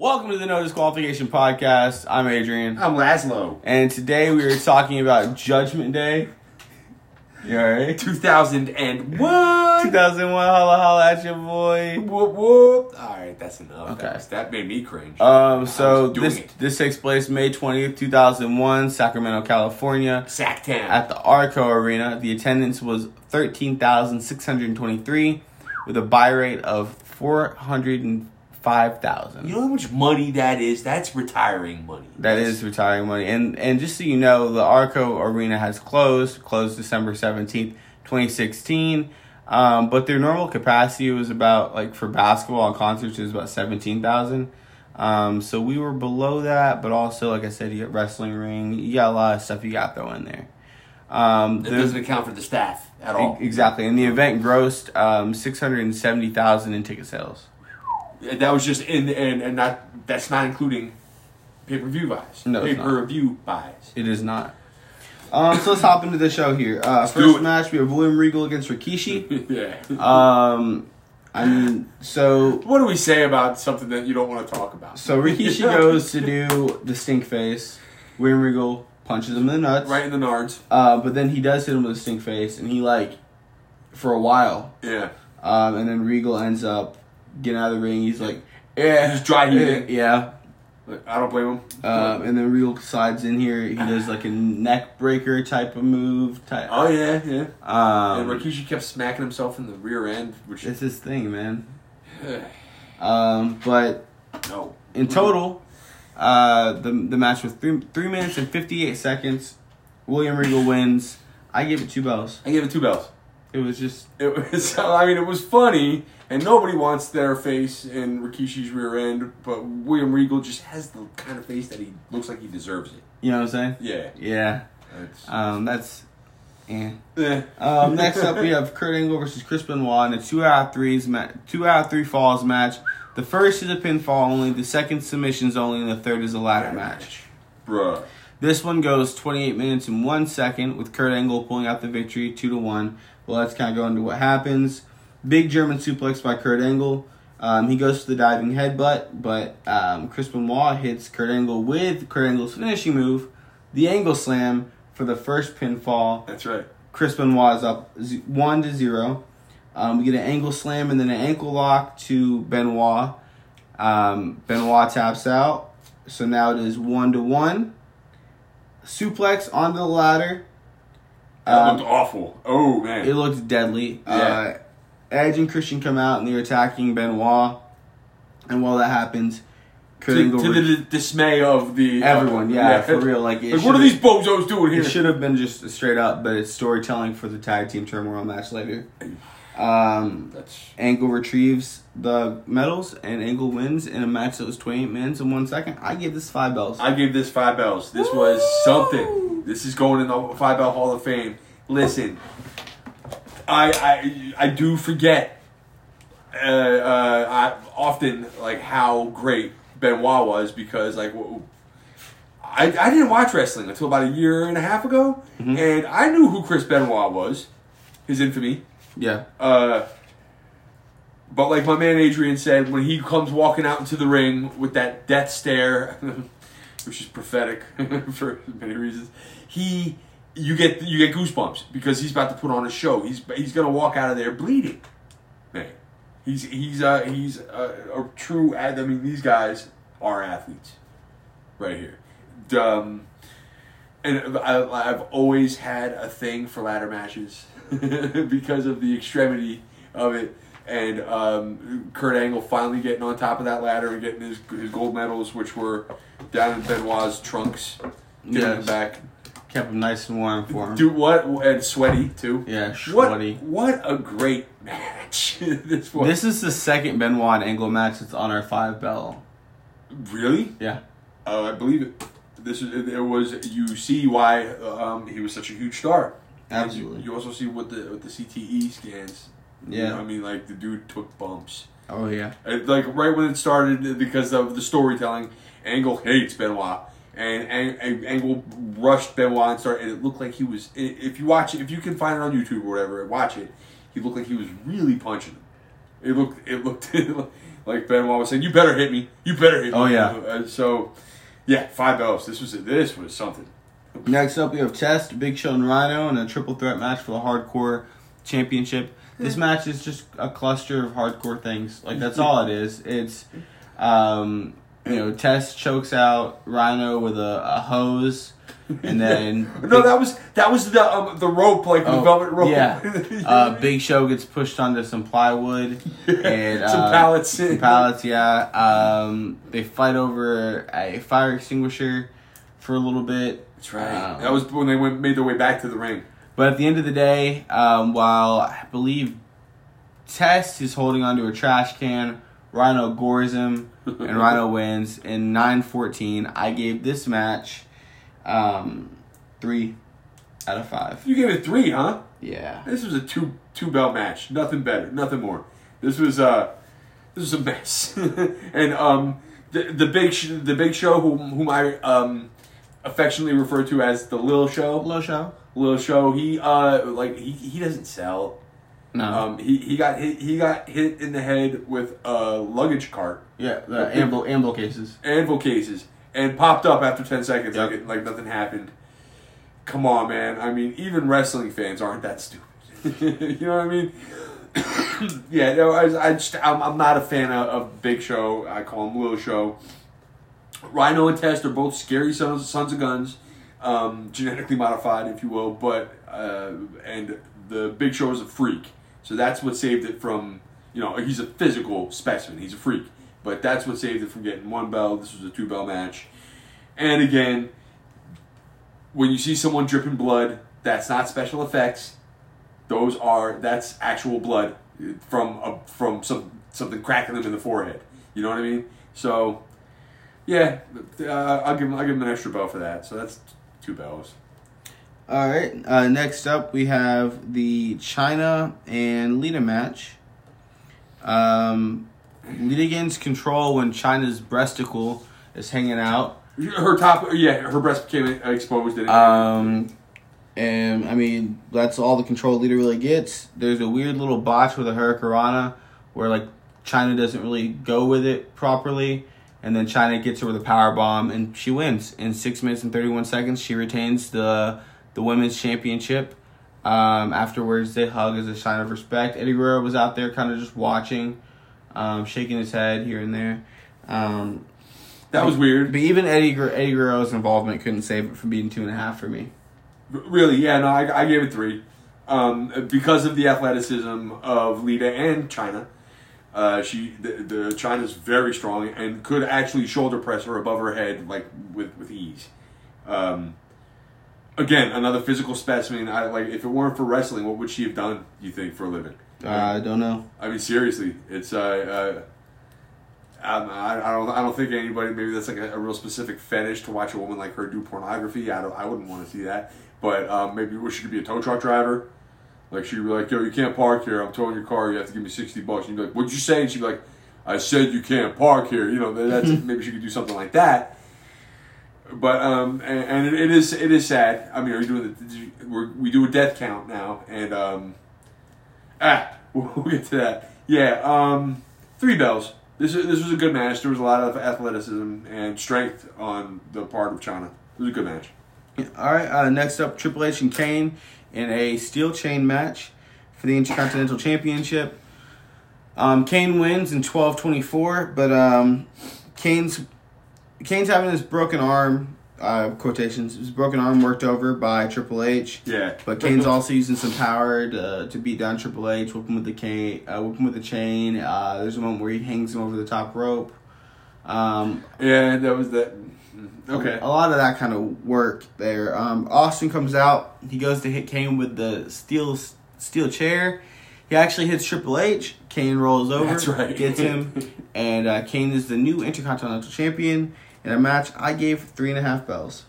Welcome to the No Disqualification Podcast. I'm Adrian. I'm Laszlo. And today we are talking about Judgment Day. You alright? 2001. 2001, holla holla at your boy. Whoop whoop. All right, that's enough. Okay. That, was- that made me cringe. Um, so this it. this takes place May 20th, 2001, Sacramento, California. Sacktown. At the Arco Arena, the attendance was 13,623 with a buy rate of 405,000. you know how much money that is? That's retiring money. That is retiring money. And and just so you know, the Arco Arena has closed, closed December 17th, 2016. Um, but their normal capacity was about like for basketball and concerts is about 17,000. Um, so we were below that, but also like I said, you got wrestling ring, you got a lot of stuff you got throw in there. Um, That doesn't account for the staff at all. exactly, and the event grossed um, 670,000 in ticket sales. That was just in and and not. That's not including pay per view buys. No, pay per view buys. It is not. Um, so let's hop into the show here. Uh, first match, we have William Regal against Rikishi. yeah. Um, I mean, so what do we say about something that you don't want to talk about? so Rikishi goes to do the stink face. William Regal punches him in the nuts. right in the nards. Uh, but then he does hit him with a stink face, and he like for a while. Yeah. Um, and then Regal ends up getting out of the ring. He's like, yeah, He's dry heaving. yeah. Like, I don't blame him. Um, and then Regal slides in here. He does like a neck breaker type of move. Type. oh yeah, yeah. Um, and Rikishi kept smacking himself in the rear end, which it's his thing, man. Um, but no. in total, uh, the the match was three three minutes and fifty eight seconds. William Regal wins. I give it two bells. I gave it two bells. It was just It was. I mean, it was funny, and nobody wants their face in Rikishi's rear end, but William Regal just has the kind of face that he looks like he deserves it. you know what I'm saying. Yeah. Yeah. It's, Um, that's. Eh. eh. Um, next up, we have Kurt Angle versus Chris Benoit in a two out of threes ma- two out of three falls match. The first is a pinfall only, the second submissions only, and the third is a ladder match. Bruh. This one goes 28 minutes and one second with Kurt Angle pulling out the victory, two to one. Well, let's kind of go into what happens. Big German suplex by Kurt Angle. Um, he goes to the diving headbutt, but um, Chris Benoit hits Kurt Angle with Kurt Angle's finishing move, the Angle Slam for the first pinfall. That's right. Chris Benoit is up z- one to zero. Um, we get an Angle Slam and then an ankle lock to Benoit. Um, Benoit taps out, so now it is one to one. Suplex onto the ladder. That Um, looked awful. Oh man. it looks deadly. Yeah. Uh, Edge and Christian come out and they're attacking Benoit. And while that happens, Kurt to, Angle to the d- dismay of the everyone, uh, yeah, for real. Like, Like, what are these bozos doing here? It should have been just straight up, but it's storytelling for the tag team turmoil match later. Um, That's Angle retrieves the medals and Angle wins in a match that was 28 minutes and one second. I give this five bells. I give this five bells. This was something. This is going in the five bell Hall of Fame. Listen, I I I do forget uh, uh, I, often like how great Benoit was because like w- I I didn't watch wrestling until about a year and a half ago, and I knew who Chris Benoit was, his infamy. Yeah. Uh, but like my man Adrian said, when he comes walking out into the ring with that death stare, which is prophetic for many reasons, he you get you get goosebumps because he's about to put on a show. He's he's gonna walk out of there bleeding, man. He's he's uh, he's a, a true. I mean, these guys are athletes, right here. Um, and I, I've always had a thing for ladder matches because of the extremity of it. And um, Kurt Angle finally getting on top of that ladder and getting his, his gold medals, which were down in Benoit's trunks, Yes. back. Kept him nice and warm for him. Dude, what and sweaty too. Yeah, What sweaty. what a great match this was. This is the second Benoit and Angle match that's on our five bell. really, Yeah. uh, I believe it. This is it was you see why um, he was such a huge star. You- Absolutely. You, also see what the what the CTE scans. You Yeah. know, I mean, like the dude took bumps. Oh, yeah. Uh, Like right when it started, because of the storytelling, Angle hates Benoit, and, and, and Angle rushed Benoit and started. And it looked like he was. If you watch it, if you can find it on YouTube or whatever, watch it. He looked like he was really punching him. It looked. It looked like Benoit was saying, you better hit me. You better hit me. Oh, yeah. Uh, so, yeah, five belts. This was this was something. Next up, we have Test, Big Show, and Rhino in a triple threat match for the Hardcore Championship. This match is just a cluster of hardcore things. Like that's all it is. It's, um, you know, Test chokes out Rhino with a, a hose, and then No, that was that was the um, the rope, like the Oh, velvet rope. Yeah. Uh, Big Show gets pushed onto some plywood and Some uh, pallets. Some pallets, yeah. Um, they fight over a fire extinguisher for a little bit. That's right. Um, that was when they went made their way back to the ring. But at the end of the day, um, while I believe Test is holding onto a trash can, Rhino gores him, and Rhino wins in 9-14. I gave this match um, three out of five. You gave it three, huh? Yeah. This was a two two belt match. Nothing better. Nothing more. This was uh this was a mess. and um the the big sh- the big show whom whom I um affectionately referred to as the Lil Show. Low show? Lil Show. He uh like he he doesn't sell. No. Um he, he got hit he got hit in the head with a luggage cart, yeah, the amble, amble cases. anvil cases, and popped up after ten seconds Yep. like it, like nothing happened. Come on, man. I mean, even wrestling fans aren't that stupid. you know what I mean? yeah, no, I, I just I'm, I'm not a fan of, of Big Show. I call him Little Show. Rhino and Test are both scary sons, sons of guns, um, genetically modified, if you will. But uh, and the Big Show is a freak, so that's what saved it from. You know, he's a physical specimen. He's a freak, but that's what saved it from getting one bell. This was a two bell match, and again, when you see someone dripping blood, that's not special effects. Those are that's actual blood from a, from some something cracking them in the forehead. You know what I mean? So, yeah, uh, I'll give him I'll give him an extra bell for that. So that's two bells. All right. Uh, next up, we have the Chyna and Lita match. Um, Lita gains control when Chyna's breasticle is hanging out. Her top, yeah, her breast became exposed. And Um, and I mean, that's all the control Lita really gets. There's a weird little botch with a Hurricanrana where like Chyna doesn't really go with it properly. And then Chyna gets her with a power bomb, and she wins in six minutes and thirty one seconds. She retains the the women's championship. Um, afterwards, they hug as a sign of respect. Eddie Guerrero was out there, kind of just watching, um, shaking his head here and there. Um, that was weird. but even Eddie Eddie Guerrero's involvement couldn't save it from being two and a half for me. Really, yeah, no, I, I gave it three. Um, because of the athleticism of Lita and Chyna. Uh, she the, the Chyna's very strong and could actually shoulder press her above her head like with with ease. Um, again, another physical specimen. I like if it weren't for wrestling, what would she have done? You think for a living? Uh, I don't know. I mean, seriously, it's uh, uh I, I don't I don't think anybody maybe that's like a, a real specific fetish to watch a woman like her do pornography. I don't I wouldn't want to see that. But um, maybe she could be a tow truck driver. Like she'd be like, "Yo, you can't park here. I'm towing your car. You have to give me sixty bucks." And you'd be like, "What'd you say?" And she'd be like, "I said you can't park here." You know, that's maybe she could do something like that. But um, and, and it, it is it is sad. I mean, are you doing the we're, we do a death count now, and um, ah, we'll, we'll get to that. Yeah, um, three bells. This is, this was a good match. There was a lot of athleticism and strength on the part of Chyna. It was a good match. All right. Uh, next up, Triple H and Kane in a steel chain match for the Intercontinental Championship. Um, Kane wins in 12-24, but um, Kane's Kane's having his broken arm uh, quotations. His broken arm worked over by Triple H. Yeah, But Kane's also using some power to, to beat down Triple H, whip him with the cane, uh, whip him with the chain. Uh, there's a moment where he hangs him over the top rope. Um, yeah, that was that. Okay, a lot of that kind of work there. Um, Austin comes out. He goes to hit Kane with the steel steel chair. He actually hits Triple H. Kane rolls over, That's right. gets him, and uh, Kane is the new Intercontinental Champion. In a match, I gave three and a half bells.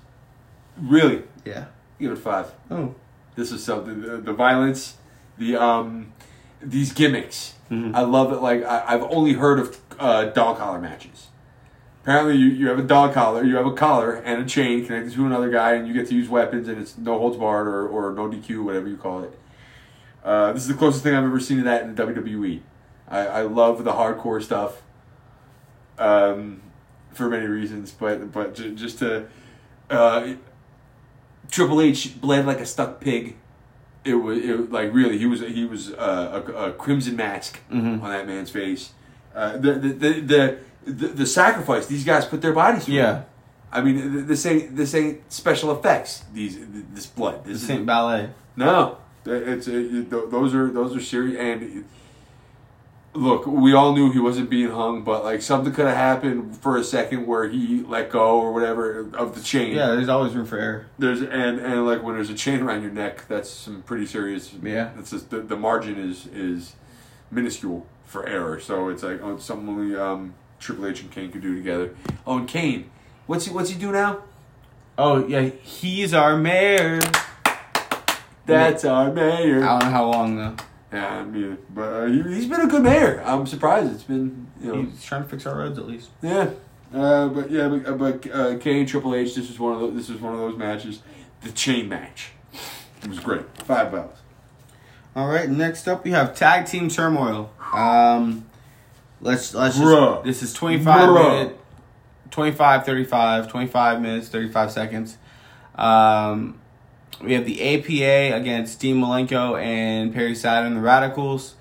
really, Yeah. give it five. Oh. This is something. The, the violence, the um, these gimmicks. Mhm. I love it. Like I, I've only heard of uh, dog collar matches. Apparently, you, you have a dog collar, you have a collar and a chain connected to another guy, and you get to use weapons, and it's no holds barred or, or no DQ, whatever you call it. Uh, this is the closest thing I've ever seen to that in WWE. I, I love the hardcore stuff. um, for many reasons. But but ju- just to uh, Triple H bled like a stuck pig. It was it, like really he was he was uh, a, a crimson mask Mhm. on that man's face. Uh, the, the, the the the the sacrifice these guys put their bodies through. Yeah, I mean th- this ain't this ain't special effects. These this blood. the This ain't Ballet. no. It's it, th- those are those are serious and. Look, we all knew he wasn't being hung, but like something could have happened for a second where he let go or whatever of the chain. Yeah, there's always room for error. There's and and like when there's a chain around your neck, that's some pretty serious. Yeah. That's just the, the margin is is minuscule for error. So it's like oh, something only um, Triple H and Kane could do together. Oh, and Kane, what's he what's he do now? Oh yeah, he's our mayor. That's our mayor. I don't know how long though. Yeah, me either. But uh, he, he's been a good mayor. I'm surprised. It's been you know He's trying to fix our roads at least. yeah. Uh, but yeah, but, uh, but uh, Kane Triple H. This is one of those, this is one of those matches. The chain match. It was great. Five bells. All right, next up we have tag team turmoil. Um, let's let's Bruh. just, this is 25 Bruh. minute 25 35 25 minutes 35 seconds. Um, we have the APA against Dean Malenko and Perry Saturn, the Radicals.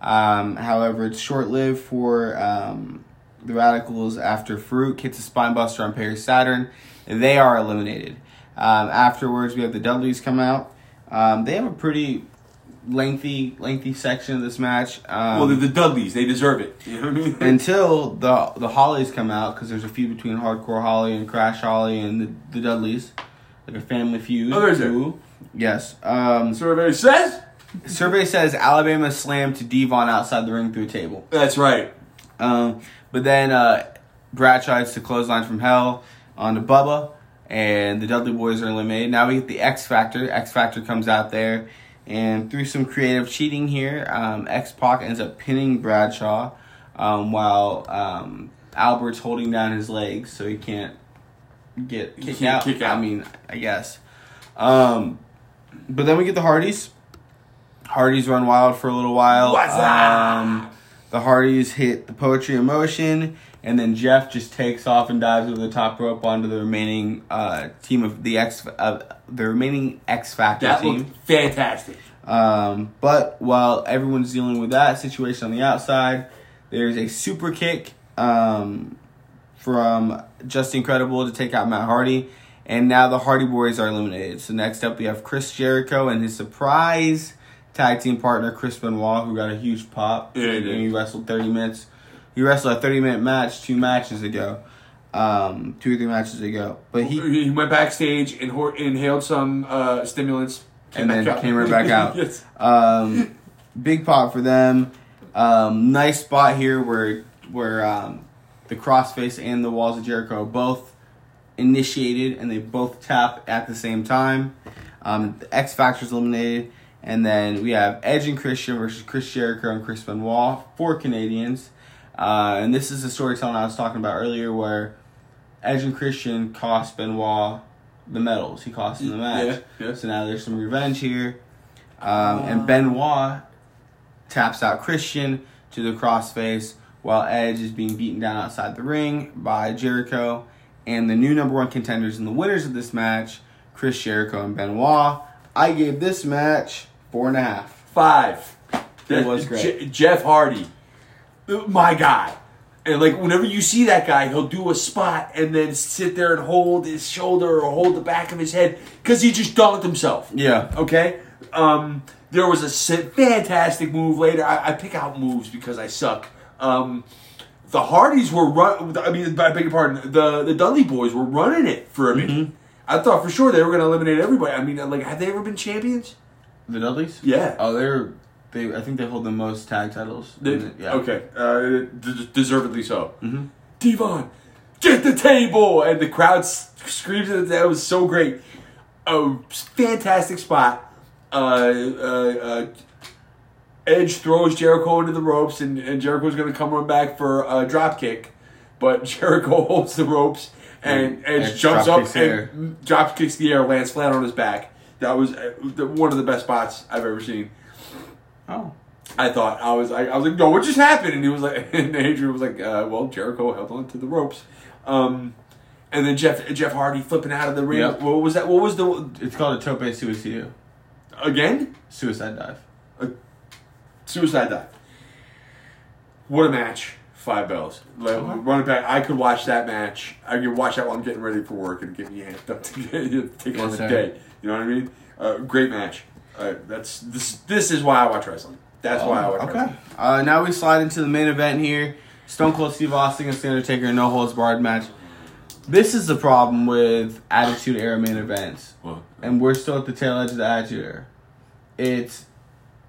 Um, however, it's short lived for um, the Radicals after Faarooq hits a spine buster on Perry Saturn. They are eliminated. Um, afterwards, we have the Dudleys come out. Um, they have a pretty lengthy, lengthy section of this match. Um, well, they're the Dudleys. They deserve it. You know what I mean? until the the Hollies come out because there's a feud between Hardcore Holly and Crash Holly and the, the Dudleys, like a family feud. Oh, there is there? Ooh. Yes. Um, Survey says survey says Alabama slammed to D-Von outside the ring through a table. that's right. Um, but then uh, Bradshaw hits the clothesline from hell onto Bubba, and the Dudley Boys are eliminated. Now we get the X Factor. X Factor comes out there, and through some creative cheating here, um, X Pac ends up pinning Bradshaw, um, while um, Albert's holding down his legs so he can't get kicked can't out. kick out. I mean, I guess. Um, but then we get the Hardys. Hardys run wild for a little while. What's Um, the Hardys hit the poetry in motion, and then Jeff just takes off and dives over the top rope onto the remaining uh, team of the X, uh, the remaining X Factor That team. looked fantastic. Um, but while everyone's dealing with that situation on the outside, there's a super kick um, from Justin Credible to take out Matt Hardy. And now the Hardy Boys are eliminated. So next up we have Chris Jericho and his surprise tag team partner Chris Benoit, who got a huge pop. Yeah, he he wrestled 30 minutes. He wrestled a 30 minute match two matches ago. Um, two or three matches ago. But he He, went backstage and hor- inhaled some uh, stimulants. And then out. came right back out. yes. Um, big pop for them. Um, nice spot here where where um, the crossface and the walls of Jericho both initiated and they both tap at the same time. Um, the X Factor's eliminated, and then we have Edge and Christian versus Chris Jericho and Chris Benoit, four Canadians. Uh, and this is the storytelling I was talking about earlier, where Edge and Christian cost Benoit the medals. He cost him the match. Yeah, yeah. So now there's some revenge here. Um, and Benoit taps out Christian to the crossface while Edge is being beaten down outside the ring by Jericho. And the new number one contenders and the winners of this match, Chris Jericho and Benoit. I gave this match four and a half. Five. It was great. Je- Jeff Hardy, my guy. And like whenever you see that guy, he'll do a spot and then sit there and hold his shoulder or hold the back of his head because he just dunked himself. Yeah. Okay. Um, there was a fantastic move later. I, I pick out moves because I suck. Um, the Hardys were run. I mean, I beg your pardon. The the Dudley boys were running it for a minute. Mm-hmm. I thought for sure they were going to eliminate everybody. I mean, like, have they ever been champions? The Dudleys? Yeah. Oh, they're they. I think they hold the most tag titles. They- yeah. Okay. Uh, d- deservedly so. Mm-hmm. D-Von, get the table! And the crowd s- screams at that. It was so great. A fantastic spot. Uh, uh, uh, Edge throws Jericho into the ropes, and, and Jericho's going to come run back for a drop kick. But Jericho holds the ropes, and And Edge jumps drop up and drop kicks the air, lands flat on his back. That was uh, the, one of the best spots I've ever seen. Oh. I thought I was I, I was like, no, what just happened? And he was like, and Adrian was like, uh, well, Jericho held on to the ropes, um, and then Jeff Jeff Hardy flipping out of the ring. Yep. What was that? What was the It's called a tope suicide. again? Suicide dive. Suicide dive. What a match! Five bells. Like, Uh-huh. Running back, I could watch that match. I could watch that while I'm getting ready for work and get me amped up to get, take on Yes, the sir. day. You know what I mean? Uh, great match. Uh, that's this. This is why I watch wrestling. That's why I watch. Oh, Okay. Wrestling. Uh, now we slide into the main event here. Stone Cold Steve Austin against The Undertaker, no holds barred match. This is the problem with Attitude Era main events, Well, and we're still at the tail edge of the Attitude Era. It's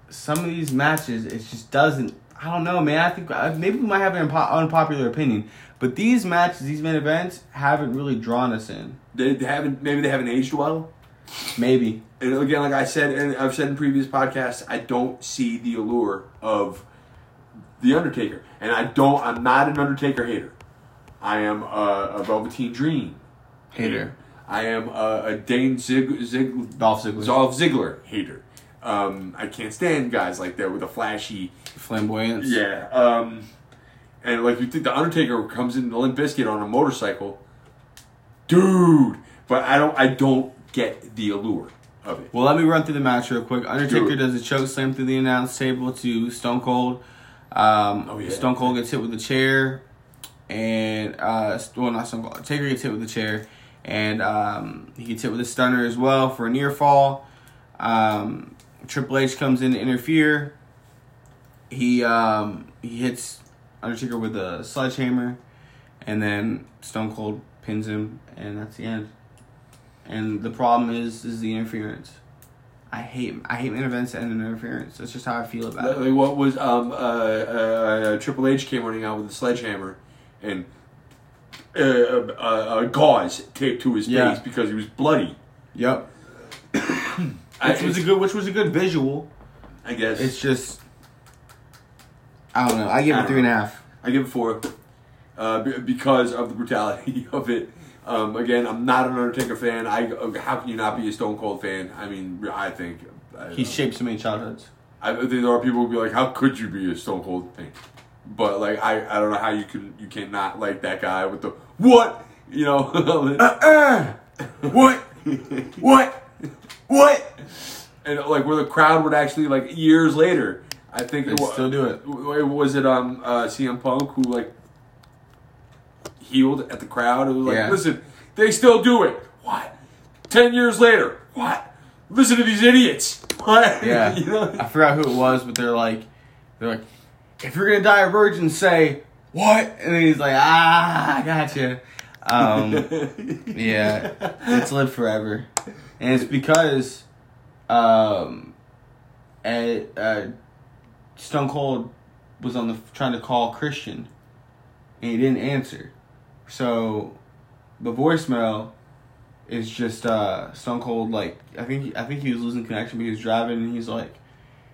some of these matches. It just doesn't. I don't know, man. I think uh, maybe we might have an unpo- unpopular opinion, but these matches, these main events, haven't really drawn us in. they, they haven't. Maybe they haven't aged well. Maybe. And again, like I said, and I've said in previous podcasts, I don't see the allure of the Undertaker, and I don't. I'm not an Undertaker hater. I am a, a Velveteen Dream Hater. I am a, a Dane Zig, Zig, Dolph Ziggler. Dolph Ziggler hater. Um, I can't stand guys like that with a flashy. Flamboyance. Yeah. Um, and like you think the Undertaker comes in the Limp Bizkit on a motorcycle, dude. But I don't. I don't get the allure of it. Well, let me run through the match real quick. Undertaker Do does a choke slam through the announce table to Stone Cold. Um, Oh, yeah. Stone Cold gets hit with a chair, and uh, well, not Stone Cold. Taker gets hit with a chair, and um, he gets hit with a stunner as well for a near fall. Um, Triple H comes in to interfere. He um, he hits Undertaker with a sledgehammer, and then Stone Cold pins him, and that's the end. And the problem is is the interference. I hate I hate main events and interference. That's just how I feel about it. Like what was um uh, uh, Triple H came running out with a sledgehammer and uh, uh, uh, gauze taped to his Yeah. face because he was bloody. Yep. I, Which was a good which was a good visual. I guess It's just I don't know. I give I it don't three and a half. I give it four uh, b- because of the brutality of it. Um, again, I'm not an Undertaker fan. I uh, how can you not be a Stone Cold fan? I mean, I think I, He shaped so many childhoods. I think there are people who be like, "How could you be a Stone Cold fan?" But like, I, I don't know how you can you cannot like that guy with the what you know Uh What? what? What? and like where the crowd would actually like years later. I think They it wa- still do it. Was it um uh, CM Punk who like healed at the crowd? It was like, Yeah. listen, they still do it. What? Ten years later, what? Listen to these idiots. What? Yeah. you know? I forgot who it was, but they're like they're like, if you're gonna die a virgin, say what? And then he's like, ah, I gotcha. Um Yeah, it's lived forever, and it's because, um, and, uh, Stone Cold was on the trying to call Christian, and he didn't answer, so the voicemail is just uh Stone Cold like I think I think he was losing connection, but he was driving, and he's like,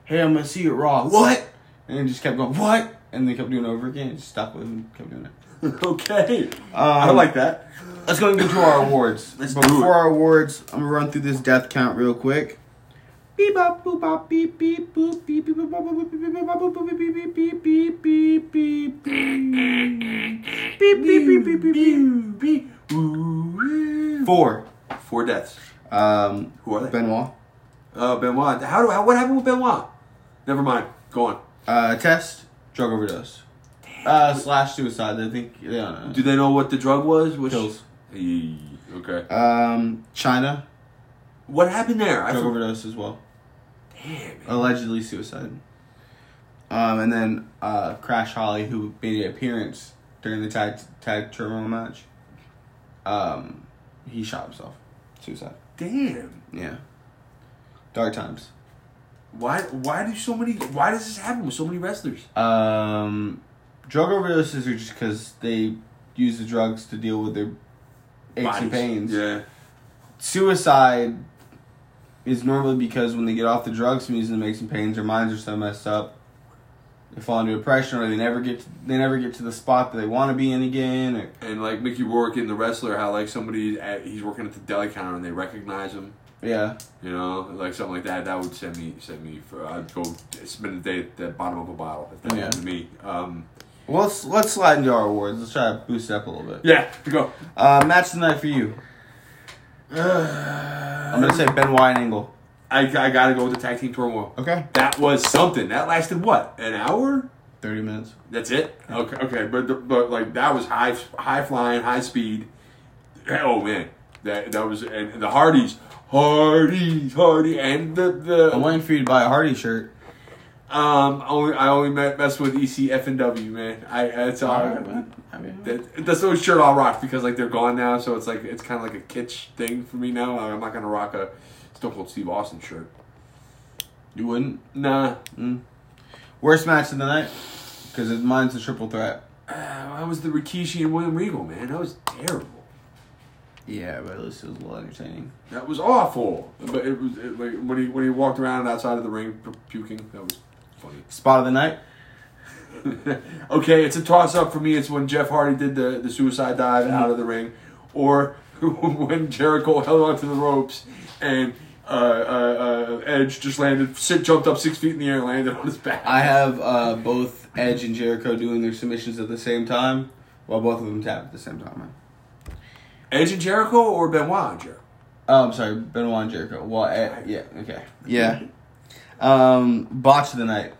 "Hey, I'm gonna see you Raw." What? And he just kept going, "What?" And they kept doing it over again. Just stuck with him, kept doing it. okay. I Um, like that. Let's go into our awards. Let's before our awards, I'm gonna run through this death count real quick. Beep bop boop bop beep beep boop beep beep boop bop boop beep beep boop bop boop boop beep beep beep beep beep beep beep beep beep beep beep beep beep. Four. Four deaths. Um, Who are they? Benoit. Uh, Benoit. How do? How, what happened with Benoit? Never mind. Go on. Uh, test. Drug overdose. Uh, slash suicide. I think. Yeah. Do they know what the drug was? Which, Pills. Okay. Um, Chyna. What happened there? I Drug for- overdose as well. Damn. allegedly suicide. Um, and then uh, Crash Holly, who made an appearance during the tag tag turmoil match, um, he shot himself. Suicide. Damn. Yeah. Dark times. Why? Why do so many? Why does this happen with so many wrestlers? Um, drug overdoses are just because they use the drugs to deal with their aches and pains. Yeah. Suicide is normally because when they get off the drugs from using the aches and pains, their minds are so messed up. They fall into depression, or they never get to, they never get to the spot that they want to be in again. Or And like Mickey Rourke in the wrestler, how like somebody at, he's working at the deli counter and they recognize him, Yeah. You know, like something like that. That would send me send me for. I'd go spend a day at the bottom of a bottle if that Yeah. happened to me. Um, Well, let's let's slide into our awards. Let's try to boost it up a little bit. yeah, go. Uh, match the night for you. I'm gonna say Benoit and Angle. I, I gotta go with the tag team turmoil. Okay. That was something. That lasted what? An hour? Thirty minutes. That's it. Okay, okay, but but like that was high high flying, high speed. Oh man, that that was and the Hardys, Hardys, Hardy, and the the I'm waiting for you to buy a Hardy shirt. Um only I only met mess with ECF and W man. I that's all. Alright, man. I mean, That, that's the shirt I'll rock because like they're gone now, so it's like it's kind of like a kitsch thing for me now. I'm not gonna rock a Stone Cold Steve Austin shirt. you wouldn't. Nah, Worst match of the night? Because mine's a triple threat. uh, that was the Rikishi and William Regal man. That was terrible. Yeah, but at least it was a little entertaining. That was awful. But it was it, like when he when he walked around outside of the ring puking. That was funny. Spot of the night? okay, it's a toss up for me. It's when Jeff Hardy did the, the suicide dive out of the ring, or when Jericho held onto the ropes and uh, uh, uh, Edge just landed, sit, jumped up six feet in the air, and landed on his back. I have uh, both Edge and Jericho doing their submissions at the same time, while both of them tap at the same time. Man. Edge and Jericho or Benoit and Jericho? Oh, I'm sorry, Benoit and Jericho. Well, Ed, yeah, okay, yeah. Um, botch of the night.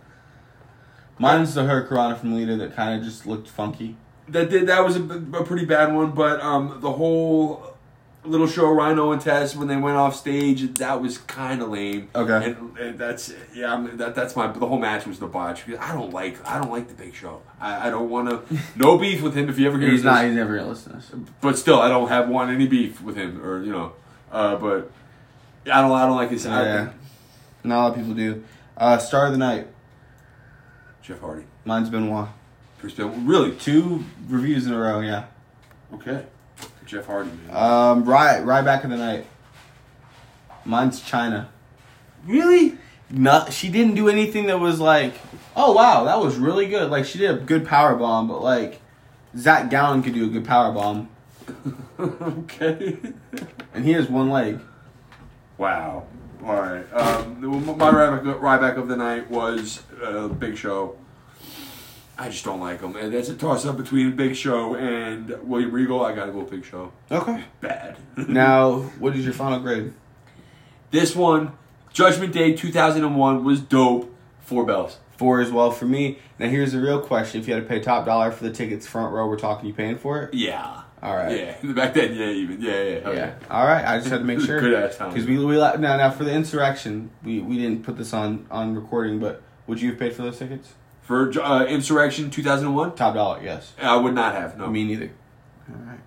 Mine's the Hurricane from Lita that kind of just looked funky. That did that was a, a pretty bad one, but um, the whole little show Rhino and Test when they went off stage that was kind of lame. Okay. and, and that's yeah, I'm, that that's my the whole match was the botch. I don't like I don't like the Big Show. I, I don't want to no beef with him if you ever hear He's this, not. He's never gonna listen to this. but still I don't have want any beef with him or you know, uh, but I don't I don't like his Yeah, not a lot of people do. Uh, Star of the night. Jeff Hardy. Mine's Benoit. Benoit. Really? Two reviews in a row. Yeah. Okay. Jeff Hardy. Man. Um, right, right back of the night. Mine's Chyna. really? Not, she didn't do anything that was like, oh wow, that was really good. Like she did a good power bomb, but like Zach Gowen could do a good power bomb, okay. and he has one leg. Wow. All right. Um, my Ryback, of the night was uh, Big Show. I just don't like him. And that's a toss up between Big Show and William Regal. I gotta go Big Show. Okay. Bad. Now, what is your final grade? this one, Judgment Day 2001, was dope. Four bells. Four as well for me. Now here's the real question: If you had to pay top dollar for the tickets, front row, we're talking you paying for it? Yeah. All right. Yeah. Back then, yeah, even. Yeah, yeah. Yeah. All right. I just had to make sure. Good ass time. Because we we now now for the Insurrextion, we we didn't put this on on recording, but would you have paid for those tickets? For uh, Insurrextion 2001, Top dollar, yes. I would not have. No. Me neither. All right.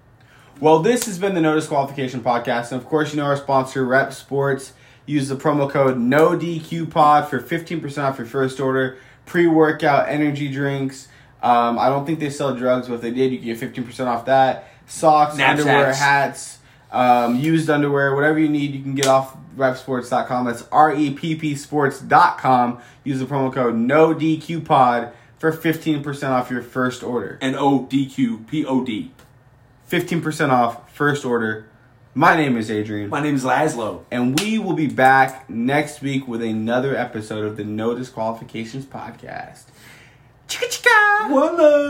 Well, this has been the No Disqualification Podcast. And of course, you know our sponsor, Repp Sports. Use the promo code NODQPOD for 15% off your first order. Pre workout energy drinks. Um, I don't think they sell drugs, but if they did, you get 15% off that. Socks, Knapsacks. underwear, hats, um, used underwear, whatever you need, you can get off reppsports.com. That's R E P P sports.com. Use the promo code NODQPOD for 15% off your first order. N O D Q P O D. 15% off first order. My name is Adrian, My name is Laszlo. and we will be back next week with another episode of the No Disqualifications Podcast. Chicka chicka! One love.